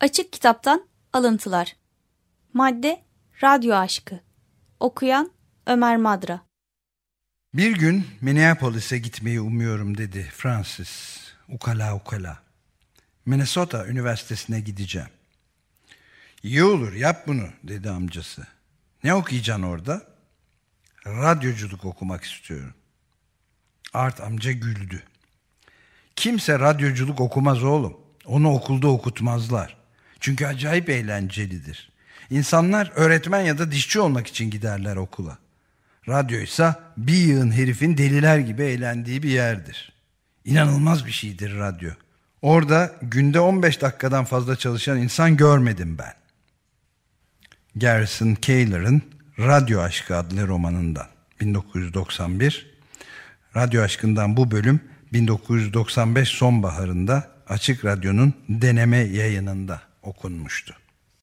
Açık Kitaptan Alıntılar Madde Radyo Aşkı Okuyan Ömer Madra Bir gün Minneapolis'e gitmeyi umuyorum dedi Francis. Ukala ukala. Minnesota Üniversitesi'ne gideceğim. İyi olur yap bunu dedi amcası. Ne okuyacaksın orada? Radyoculuk okumak istiyorum. Art amca güldü. Kimse radyoculuk okumaz oğlum. Onu okulda okutmazlar. Çünkü acayip eğlencelidir. İnsanlar öğretmen ya da dişçi olmak için giderler okula. Radyoysa bir yığın herifin deliler gibi eğlendiği bir yerdir. İnanılmaz bir şeydir radyo. Orada günde 15 dakikadan fazla çalışan insan görmedim ben. Garrison Keillor'ın Radyo Aşkı adlı romanından 1991. Radyo Aşkı'ndan bu bölüm 1995 sonbaharında Açık Radyo'nun deneme yayınında okunmuştu.